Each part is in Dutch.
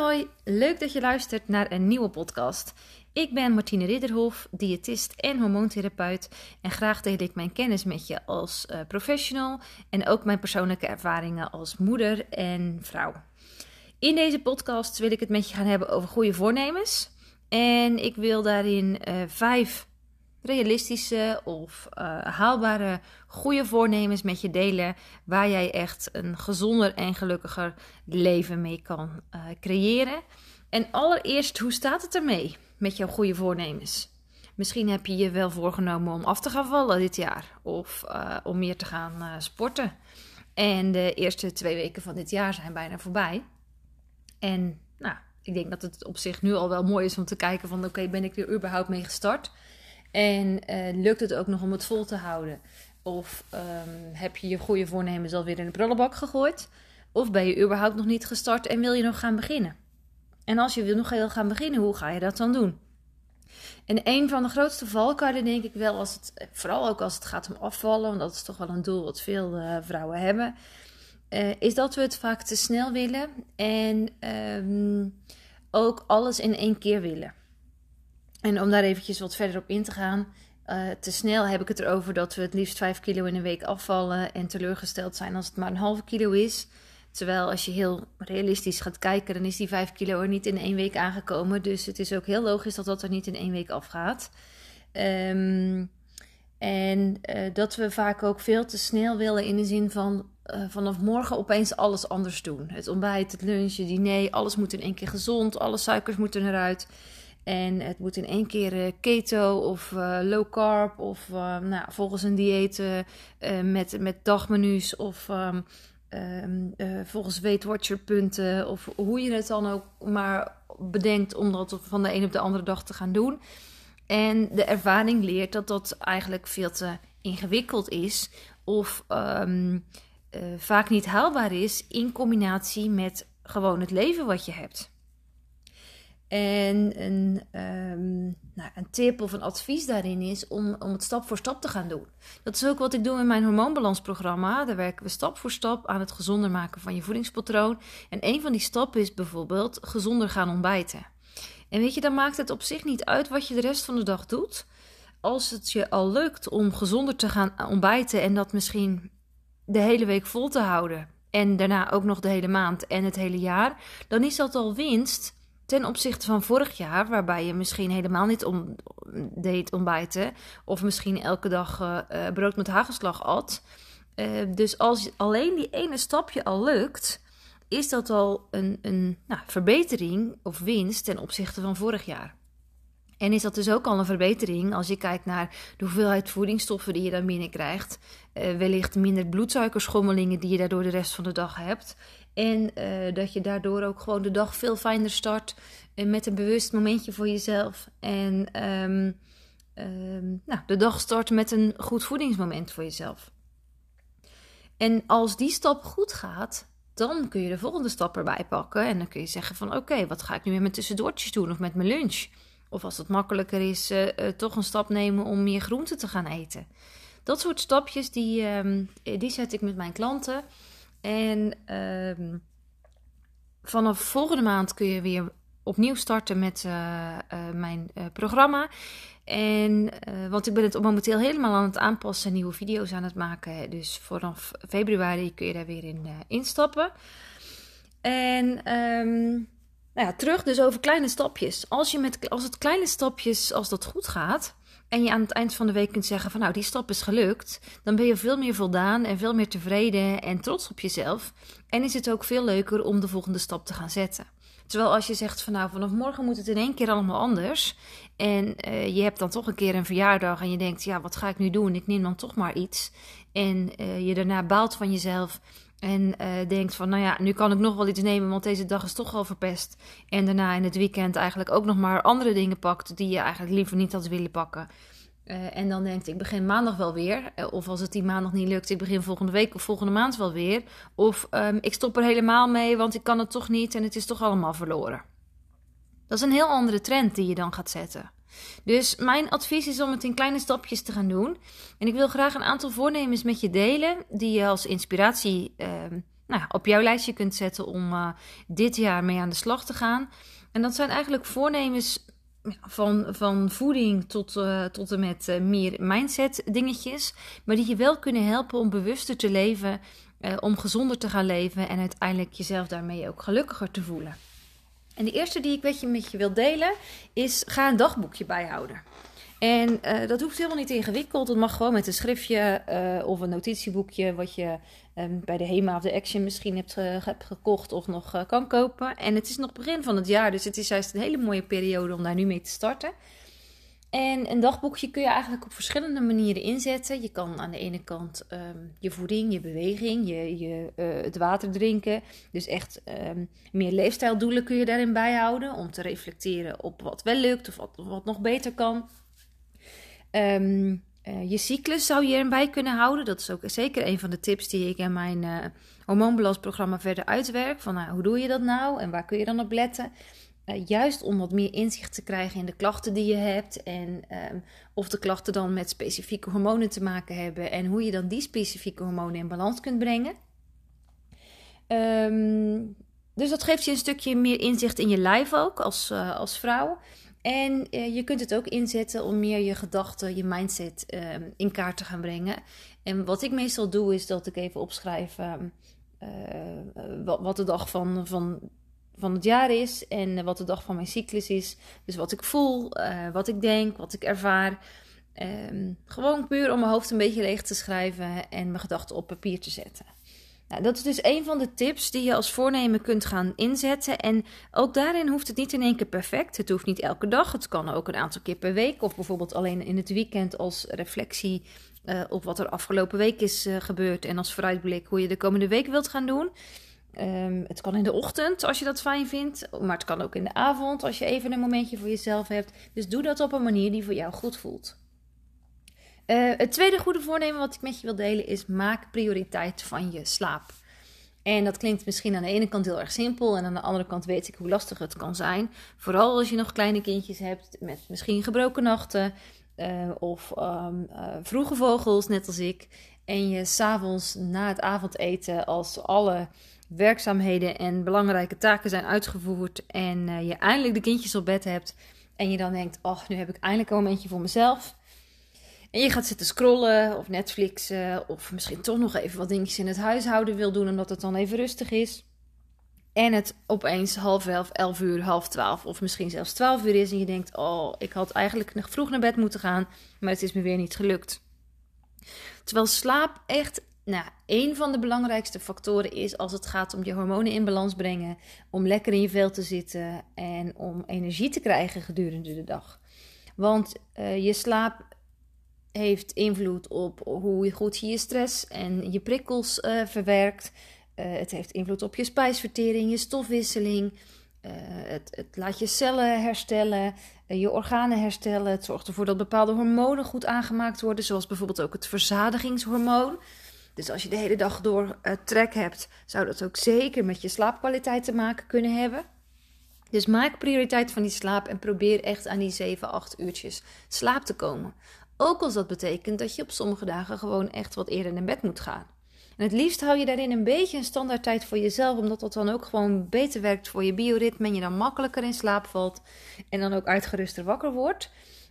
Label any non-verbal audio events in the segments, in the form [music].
hoi, leuk dat je luistert naar een nieuwe podcast. Ik ben Martine Ridderhof, diëtist en hormoontherapeut en graag deel ik mijn kennis met je als uh, professional en ook mijn persoonlijke ervaringen als moeder en vrouw. In deze podcast wil ik het met je gaan hebben over goede voornemens en ik wil daarin uh, vijf realistische of uh, haalbare goede voornemens met je delen. Waar jij echt een gezonder en gelukkiger leven mee kan uh, creëren. En allereerst, hoe staat het ermee met jouw goede voornemens? Misschien heb je je wel voorgenomen om af te gaan vallen dit jaar. Of uh, om meer te gaan sporten. En de eerste twee weken van dit jaar zijn bijna voorbij. En nou, ik denk dat het op zich nu al wel mooi is om te kijken van... oké, ben ik er überhaupt mee gestart? En uh, lukt het ook nog om het vol te houden? Of um, heb je je goede voornemens alweer in de prullenbak gegooid? Of ben je überhaupt nog niet gestart en wil je nog gaan beginnen? En als je wil nog heel gaan beginnen, hoe ga je dat dan doen? En een van de grootste valkuilen, denk ik wel, als het, vooral ook als het gaat om afvallen, want dat is toch wel een doel wat veel uh, vrouwen hebben, uh, is dat we het vaak te snel willen en um, ook alles in één keer willen. En om daar eventjes wat verder op in te gaan. Uh, te snel heb ik het erover dat we het liefst 5 kilo in een week afvallen en teleurgesteld zijn als het maar een halve kilo is. Terwijl als je heel realistisch gaat kijken, dan is die 5 kilo er niet in één week aangekomen. Dus het is ook heel logisch dat dat er niet in één week afgaat. Um, en uh, dat we vaak ook veel te snel willen in de zin van uh, vanaf morgen opeens alles anders doen. Het ontbijt, het lunch, het diner, alles moet in één keer gezond, alle suikers moeten eruit. En het moet in één keer uh, keto of uh, low carb of uh, nou, volgens een dieet met, met dagmenu's of um, volgens Weight Watcher punten of hoe je het dan ook maar bedenkt om dat van de een op de andere dag te gaan doen. En de ervaring leert dat dat eigenlijk veel te ingewikkeld is of vaak niet haalbaar is in combinatie met gewoon het leven wat je hebt. En een, um, nou, een tip of een advies daarin is om, om het stap voor stap te gaan doen. Dat is ook wat ik doe in mijn hormoonbalansprogramma. Daar werken we stap voor stap aan het gezonder maken van je voedingspatroon. En een van die stappen is bijvoorbeeld gezonder gaan ontbijten. En weet je, dan maakt het op zich niet uit wat je de rest van de dag doet. Als het je al lukt om gezonder te gaan ontbijten en dat misschien de hele week vol te houden. En daarna ook nog de hele maand en het hele jaar. Dan is dat al winst ten opzichte van vorig jaar, waarbij je misschien helemaal niet om, deed ontbijten, of misschien elke dag uh, brood met hagelslag at. Uh, dus als alleen die ene stapje al lukt, is dat al een, een nou, verbetering of winst ten opzichte van vorig jaar. En is dat dus ook al een verbetering als je kijkt naar de hoeveelheid voedingsstoffen die je dan binnenkrijgt. Uh, wellicht minder bloedsuikerschommelingen die je daardoor de rest van de dag hebt. En uh, dat je daardoor ook gewoon de dag veel fijner start. En met een bewust momentje voor jezelf. En um, um, nou, de dag start met een goed voedingsmoment voor jezelf. En als die stap goed gaat, dan kun je de volgende stap erbij pakken. En dan kun je zeggen van oké, wat ga ik nu met mijn tussendoortjes doen of met mijn lunch? Of als het makkelijker is, uh, uh, toch een stap nemen om meer groente te gaan eten. Dat soort stapjes, die, um, die zet ik met mijn klanten. En um, vanaf volgende maand kun je weer opnieuw starten met mijn programma. En, want ik ben het momenteel helemaal aan het aanpassen, nieuwe video's aan het maken. Dus vanaf februari kun je daar weer in instappen. En um, nou ja, terug dus over kleine stapjes. Als, je met, als het kleine stapjes, als dat goed gaat, en je aan het eind van de week kunt zeggen van nou die stap is gelukt, dan ben je veel meer voldaan en veel meer tevreden en trots op jezelf. En is het ook veel leuker om de volgende stap te gaan zetten. Terwijl als je zegt van nou vanaf morgen moet het in één keer allemaal anders en uh, je hebt dan toch een keer een verjaardag en je denkt ja wat ga ik nu doen, ik neem dan toch maar iets en uh, je daarna baalt van jezelf en uh, denkt van, nou ja, nu kan ik nog wel iets nemen, want deze dag is toch al verpest. En daarna in het weekend eigenlijk ook nog maar andere dingen pakt die je eigenlijk liever niet had willen pakken. Uh, en dan denkt, ik begin maandag wel weer. Uh, of als het die maandag niet lukt, ik begin volgende week of volgende maand wel weer. Of um, ik stop er helemaal mee, want ik kan het toch niet en het is toch allemaal verloren. Dat is een heel andere trend die je dan gaat zetten. Dus mijn advies is om het in kleine stapjes te gaan doen. En ik wil graag een aantal voornemens met je delen die je als inspiratie uh, nou, op jouw lijstje kunt zetten om dit jaar mee aan de slag te gaan. En dat zijn eigenlijk voornemens van, van voeding tot, uh, tot en met uh, meer mindset dingetjes. Maar die je wel kunnen helpen om bewuster te leven, om gezonder te gaan leven en uiteindelijk jezelf daarmee ook gelukkiger te voelen. En de eerste die ik met je, wil delen is ga een dagboekje bijhouden. En dat hoeft helemaal niet ingewikkeld. Het mag gewoon met een schriftje of een notitieboekje wat je Ehm, bij de HEMA of de Action misschien hebt, hebt gekocht of nog eh, kan kopen. En het is nog begin van het jaar, dus het is juist een hele mooie periode om daar nu mee te starten. En een dagboekje kun je eigenlijk op verschillende manieren inzetten. Je kan aan de ene kant ehm, je voeding, je beweging, je, je, uh, het water drinken. Dus echt um, meer leefstijldoelen kun je daarin bijhouden. Om te reflecteren op wat wel lukt of wat, nog beter kan. Um, uh, je cyclus zou je erbij kunnen houden. Dat is ook zeker een van de tips die ik in mijn uh, verder uitwerk. Van nou, hoe doe je dat nou en waar kun je dan op letten? Uh, juist om wat meer inzicht te krijgen in de klachten die je hebt. En ehm, of de klachten dan met specifieke hormonen te maken hebben. En hoe je dan die specifieke hormonen in balans kunt brengen. Um, dus dat geeft je een stukje meer inzicht in je lijf ook als, als vrouw. En uh, je kunt het ook inzetten om meer je gedachten, je mindset uh, in kaart te gaan brengen. En wat ik meestal doe, is dat ik even opschrijf wat, de dag van, van, van het jaar is en wat de dag van mijn cyclus is. Dus wat ik voel, wat ik denk, wat ik ervaar. Ehm, gewoon puur om mijn hoofd een beetje leeg te schrijven en mijn gedachten op papier te zetten. Nou, dat is dus een van de tips die je als voornemen kunt gaan inzetten. En ook daarin hoeft het niet in één keer perfect. Het hoeft niet elke dag. Het kan ook een aantal keer per week. Of bijvoorbeeld alleen in het weekend als reflectie uh, op wat er afgelopen week is uh, gebeurd. En als vooruitblik hoe je de komende week wilt gaan doen. Um, het kan in de ochtend als je dat fijn vindt. Maar het kan ook in de avond als je even een momentje voor jezelf hebt. Dus doe dat op een manier die voor jou goed voelt. Uh, het tweede goede voornemen wat ik met je wil delen is: maak prioriteit van je slaap. En dat klinkt misschien aan de ene kant heel erg simpel en aan de andere kant weet ik hoe lastig het kan zijn. Vooral als je nog kleine kindjes hebt met misschien gebroken nachten uh, of um, uh, vroege vogels, net als ik. En je s'avonds na het avondeten, als alle werkzaamheden en belangrijke taken zijn uitgevoerd en je eindelijk de kindjes op bed hebt en je dan denkt: oh, nu heb ik eindelijk een momentje voor mezelf. En je gaat zitten scrollen of Netflixen of misschien toch nog even wat dingetjes in het huishouden wil doen omdat het dan even rustig is. En het opeens half elf, elf uur, half twaalf of misschien zelfs twaalf uur is en je denkt, oh, ik had eigenlijk nog vroeg naar bed moeten gaan, maar het is me weer niet gelukt. Terwijl slaap echt nou, een van de belangrijkste factoren is als het gaat om je hormonen in balans brengen, om lekker in je vel te zitten en om energie te krijgen gedurende de dag. Want uh, je slaap heeft invloed op hoe goed je je stress en je prikkels uh, verwerkt. Uh, het heeft invloed op je spijsvertering, je stofwisseling. Het, het, laat je cellen herstellen, je organen herstellen. Het zorgt ervoor dat bepaalde hormonen goed aangemaakt worden, zoals bijvoorbeeld ook het verzadigingshormoon. Dus als je de hele dag door trek hebt, zou dat ook zeker met je slaapkwaliteit te maken kunnen hebben. Dus maak prioriteit van die slaap en probeer echt aan die 7, 8 uurtjes slaap te komen. Ook als dat betekent dat je op sommige dagen gewoon echt wat eerder naar bed moet gaan. En het liefst hou je daarin een beetje een standaardtijd voor jezelf, omdat dat dan ook gewoon beter werkt voor je bioritme en je dan makkelijker in slaap valt en dan ook uitgeruster wakker wordt.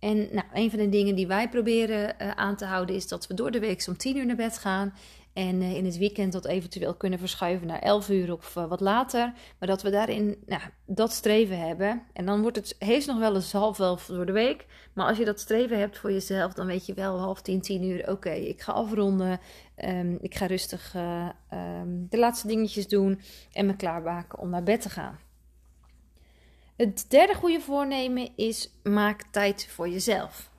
En nou, een van de dingen die wij proberen uh, aan te houden is dat we door de week om 10 uur naar bed gaan. En uh, in het weekend dat eventueel kunnen verschuiven naar 11 uur of uh, wat later. Maar dat we daarin nou, dat streven hebben. En dan wordt het hees nog wel eens half elf door de week. Maar als je dat streven hebt voor jezelf, dan weet je wel half tien, tien uur. Oké, ik ga afronden. Um, ik ga rustig um, de laatste dingetjes doen. En me klaarmaken om naar bed te gaan. Het derde goede voornemen is: maak tijd voor jezelf.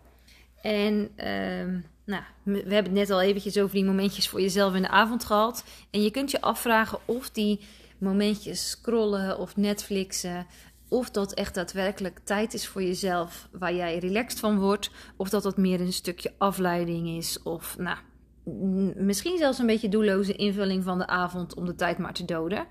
En um, nou, we hebben het net al eventjes over die momentjes voor jezelf in de avond gehad. En je kunt je afvragen of die momentjes scrollen of Netflixen, of dat echt daadwerkelijk tijd is voor jezelf waar jij relaxed van wordt, of dat dat meer een stukje afleiding is, of nou, misschien zelfs een beetje doelloze invulling van de avond om de tijd maar te doden.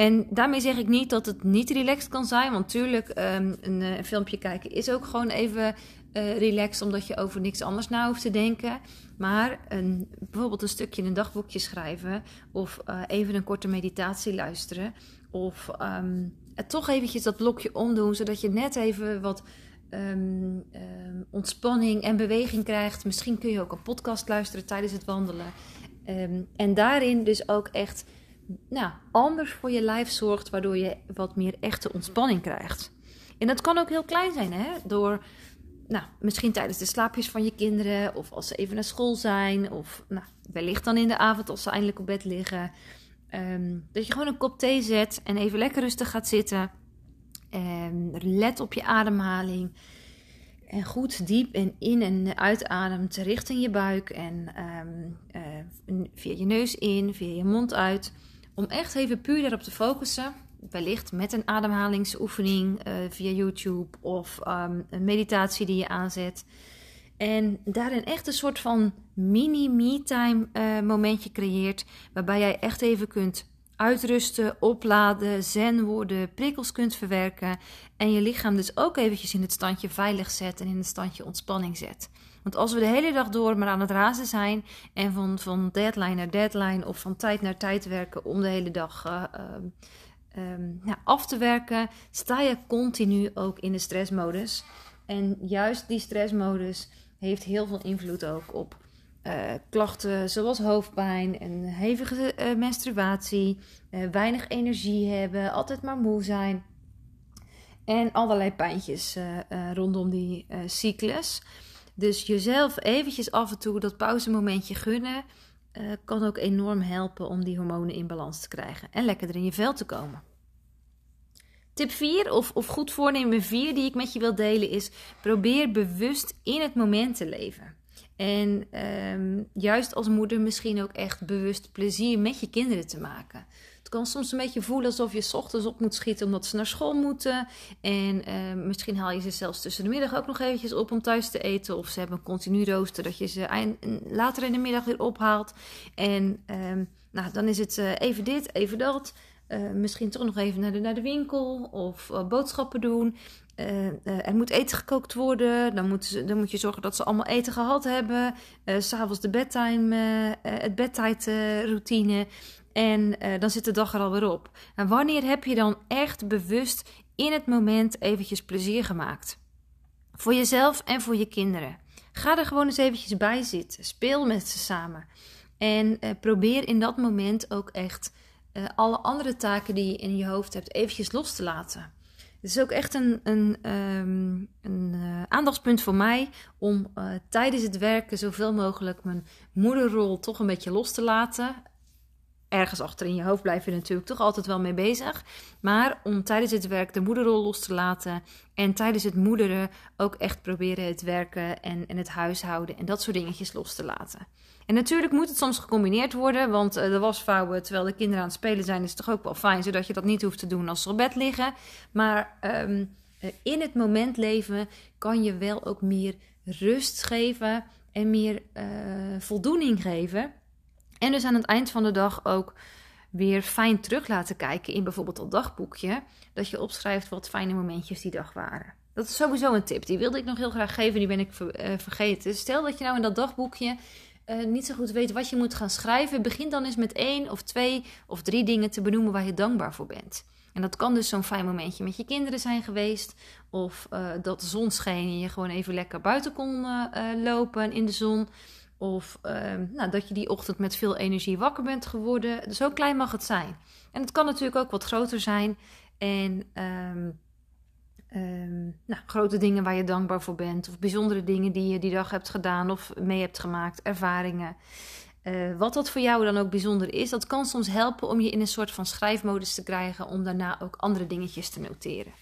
En daarmee zeg ik niet dat het niet relaxed kan zijn. Want tuurlijk, um, een, een, filmpje kijken is ook gewoon even uh, relaxed. Omdat je over niks anders na hoeft te denken. Maar een, bijvoorbeeld een stukje in een dagboekje schrijven. Of uh, even een korte meditatie luisteren. Of um, toch eventjes dat blokje omdoen. Zodat je net even wat um, ontspanning en beweging krijgt. Misschien kun je ook een podcast luisteren tijdens het wandelen. En daarin dus ook echt nou, anders voor je lijf zorgt, waardoor je wat meer echte ontspanning krijgt. En dat kan ook heel klein zijn, hè? Door nou, misschien tijdens de slaapjes van je kinderen, of als ze even naar school zijn, of nou, wellicht dan in de avond als ze eindelijk op bed liggen. dat je gewoon een kop thee zet en even lekker rustig gaat zitten. En let op je ademhaling. En goed diep en in en uitademt richting je buik. En um, uh, via je neus in, via je mond uit. Om echt even puur daarop te focussen. Wellicht met een ademhalingsoefening uh, via YouTube of um, een meditatie die je aanzet. En daarin echt een soort van mini me-time uh, momentje creëert. Waarbij jij echt even kunt uitrusten, opladen, zen worden, prikkels kunt verwerken en je lichaam dus ook eventjes in het standje veilig zet en in het standje ontspanning zet. Want als we de hele dag door maar aan het razen zijn en van, van deadline naar deadline of van tijd naar tijd werken om de hele dag uh, uh, uh, af te werken, sta je continu ook in de stressmodus. En juist die stressmodus heeft heel veel invloed ook op uh, klachten zoals hoofdpijn, een hevige uh, menstruatie, weinig energie hebben, altijd maar moe zijn. En allerlei pijntjes rondom die cyclus. Dus jezelf eventjes af en toe dat pauzemomentje gunnen, kan ook enorm helpen om die hormonen in balans te krijgen en lekkerder in je vel te komen. Tip 4 of, of goed voornemen 4 die ik met je wil delen is: probeer bewust in het moment te leven. En um, juist als moeder misschien ook echt bewust plezier met je kinderen te maken. Kan soms een beetje voelen alsof je ochtends op moet schieten omdat ze naar school moeten. En uh, misschien haal je ze zelfs tussen de middag ook nog eventjes op om thuis te eten. Of ze hebben een continu rooster dat je ze eind, later in de middag weer ophaalt. En um, nou, dan is het uh, even dit, even dat. Uh, misschien toch nog even naar de, naar de winkel of uh, boodschappen doen. Uh, er moet eten gekookt worden. Dan, moet, dan moet je zorgen dat ze allemaal eten gehad hebben. S'avonds de bedtime, het bedtijdroutine. En dan zit de dag er alweer op. En wanneer heb je dan echt bewust in het moment eventjes plezier gemaakt? Voor jezelf en voor je kinderen. Ga er gewoon eens eventjes bij zitten. Speel met ze samen. En probeer in dat moment ook echt uh, alle andere taken die je in je hoofd hebt eventjes los te laten. Het is ook echt een, een, um, een aandachtspunt voor mij om tijdens het werken zoveel mogelijk mijn moederrol toch een beetje los te laten. Ergens achter in je hoofd blijf je natuurlijk toch altijd wel mee bezig. Maar om tijdens het werk de moederrol los te laten. En tijdens het moederen ook echt proberen het werken en, en het huishouden en dat soort dingetjes los te laten. En natuurlijk moet het soms gecombineerd worden, want uh, de wasvouwen terwijl de kinderen aan het spelen zijn is toch ook wel fijn, zodat je dat niet hoeft te doen als ze op bed liggen. Maar um, in het moment leven kan je wel ook meer rust geven en meer uh, voldoening geven. En dus aan het eind van de dag ook weer fijn terug laten kijken in bijvoorbeeld dat dagboekje. Dat je opschrijft wat fijne momentjes die dag waren. Dat is sowieso een tip. Die wilde ik nog heel graag geven, die ben ik uh, vergeten. Stel dat je nou in dat dagboekje uh, niet zo goed weet wat je moet gaan schrijven, begin dan eens met één of twee of drie dingen te benoemen waar je dankbaar voor bent. En dat kan dus zo'n fijn momentje met je kinderen zijn geweest. Of uh, dat de zon scheen en je gewoon even lekker buiten kon uh, lopen in de zon. Of ehm, nou, dat je die ochtend met veel energie wakker bent geworden. Zo klein mag het zijn. En het kan natuurlijk ook wat groter zijn. En um, Um, nou, grote dingen waar je dankbaar voor bent, of bijzondere dingen die je die dag hebt gedaan of mee hebt gemaakt, ervaringen. Uh, wat dat voor jou dan ook bijzonder is, dat kan soms helpen om je in een soort van schrijfmodus te krijgen, om daarna ook andere dingetjes te noteren.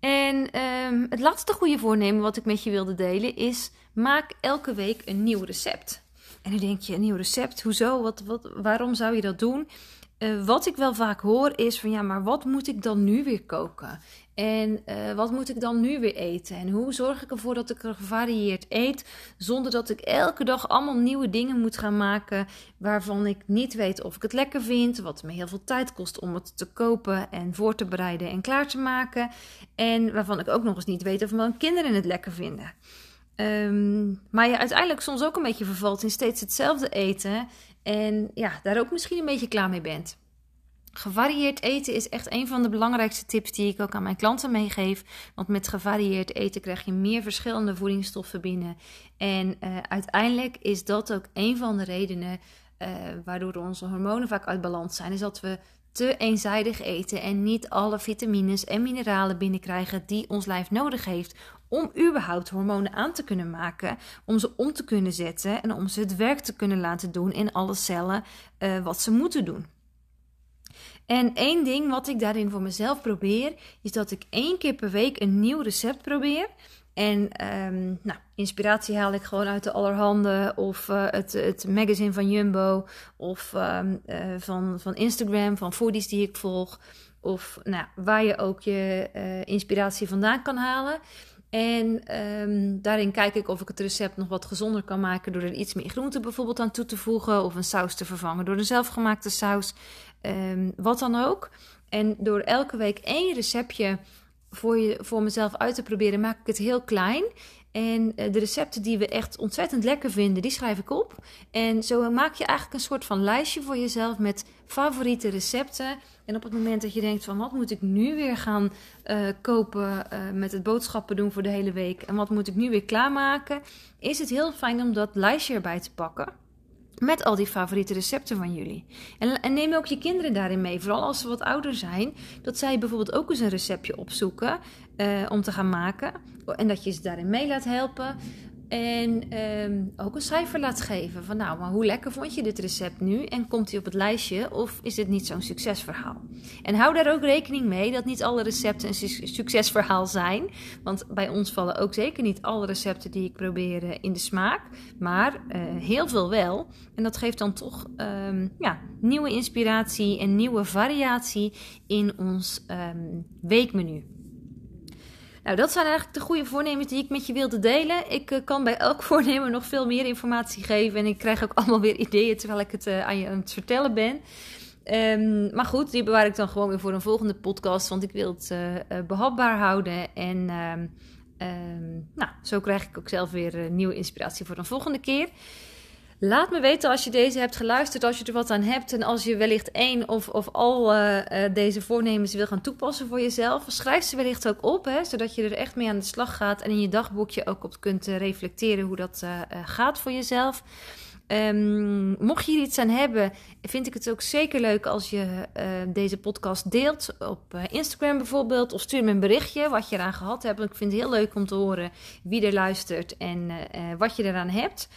En um, het laatste goede voornemen wat ik met je wilde delen is: maak elke week een nieuw recept. En dan denk je: een nieuw recept, hoezo? Wat, wat, waarom zou je dat doen? uh, wat ik wel vaak hoor is van ja, maar wat moet ik dan nu weer koken? En uh, wat moet ik dan nu weer eten? En hoe zorg ik ervoor dat ik er gevarieerd eet, zonder dat ik elke dag allemaal nieuwe dingen moet gaan maken waarvan ik niet weet of ik het lekker vind, wat me heel veel tijd kost om het te kopen en voor te bereiden en klaar te maken, en waarvan ik ook nog eens niet weet of mijn kinderen het lekker vinden. Um, maar je uiteindelijk soms ook een beetje vervalt in steeds hetzelfde eten en ja, daar ook misschien een beetje klaar mee bent. Gevarieerd eten is echt een van de belangrijkste tips die ik ook aan mijn klanten meegeef. Want met gevarieerd eten krijg je meer verschillende voedingsstoffen binnen. En uh, uiteindelijk is dat ook een van de redenen uh, waardoor onze hormonen vaak uit balans zijn. Is dat we te eenzijdig eten en niet alle vitamines en mineralen binnenkrijgen die ons lijf nodig heeft om überhaupt hormonen aan te kunnen maken, om ze om te kunnen zetten en om ze het werk te kunnen laten doen in alle cellen uh, wat ze moeten doen. En één ding wat ik daarin voor mezelf probeer, is dat ik één keer per week een nieuw recept probeer. En um, nou, inspiratie haal ik gewoon uit de allerhande of uh, het, het magazine van Jumbo of um, uh, van, van Instagram, van foodies die ik volg. Of nou, waar je ook je uh, inspiratie vandaan kan halen. En um, daarin kijk ik of ik het recept nog wat gezonder kan maken door er iets meer groente bijvoorbeeld aan toe te voegen of een saus te vervangen door een zelfgemaakte saus, um, wat dan ook. En door elke week één receptje voor, je, voor mezelf uit te proberen, maak ik het heel klein. En eh, de recepten die we echt ontzettend lekker vinden, die schrijf ik op. En zo maak je eigenlijk een soort van lijstje voor jezelf met favoriete recepten. En op het moment dat je denkt van wat moet ik nu weer gaan uh, kopen uh, met het boodschappen doen voor de hele week. En wat moet ik nu weer klaarmaken. Is het heel fijn om dat lijstje erbij te pakken. Met al die favoriete recepten van jullie. En, neem ook je kinderen daarin mee. Vooral als ze wat ouder zijn. Dat zij bijvoorbeeld ook eens een receptje opzoeken. Uh, om te gaan maken. En dat je ze daarin mee laat helpen. En um, ook een cijfer laat geven. Van nou, maar hoe lekker vond je dit recept nu? En komt hij op het lijstje? Of is dit niet zo'n succesverhaal? En hou daar ook rekening mee dat niet alle recepten een succesverhaal zijn. Want bij ons vallen ook zeker niet alle recepten die ik probeer uh, in de smaak. Maar uh, heel veel wel. En dat geeft dan toch um, ja, nieuwe inspiratie en nieuwe variatie in ons um, weekmenu. Nou, dat zijn eigenlijk de goede voornemens die ik met je wilde delen. Ik uh, kan bij elk [laughs] voornemen nog veel meer informatie geven. En ik krijg ook allemaal weer ideeën terwijl ik het uh, aan je aan het vertellen ben. Um, maar goed, die bewaar ik dan gewoon weer voor een volgende podcast. Want ik wil het uh, behapbaar houden. En um, um, nou, zo krijg ik ook zelf weer nieuwe inspiratie voor een volgende keer. Laat me weten als je deze hebt geluisterd, als je er wat aan hebt en als je wellicht één of, of al uh, deze voornemens wil gaan toepassen voor jezelf. Schrijf ze wellicht ook op, hè, zodat je er echt mee aan de slag gaat en in je dagboekje ook op kunt uh, reflecteren hoe dat gaat voor jezelf. Um, mocht je hier iets aan hebben, vind ik het ook zeker leuk als je deze podcast deelt op Instagram bijvoorbeeld. Of stuur me een berichtje wat je eraan gehad hebt. Ik vind het heel leuk om te horen wie er luistert en wat je eraan hebt.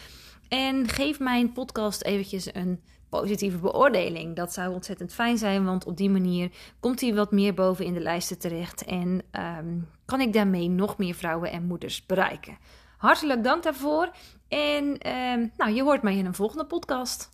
En geef mijn podcast eventjes een positieve beoordeling. Dat zou ontzettend fijn zijn, want op die manier komt hij wat meer boven in de lijsten terecht. En um, kan ik daarmee nog meer vrouwen en moeders bereiken. Hartelijk dank daarvoor. En um, nou, je hoort mij in een volgende podcast.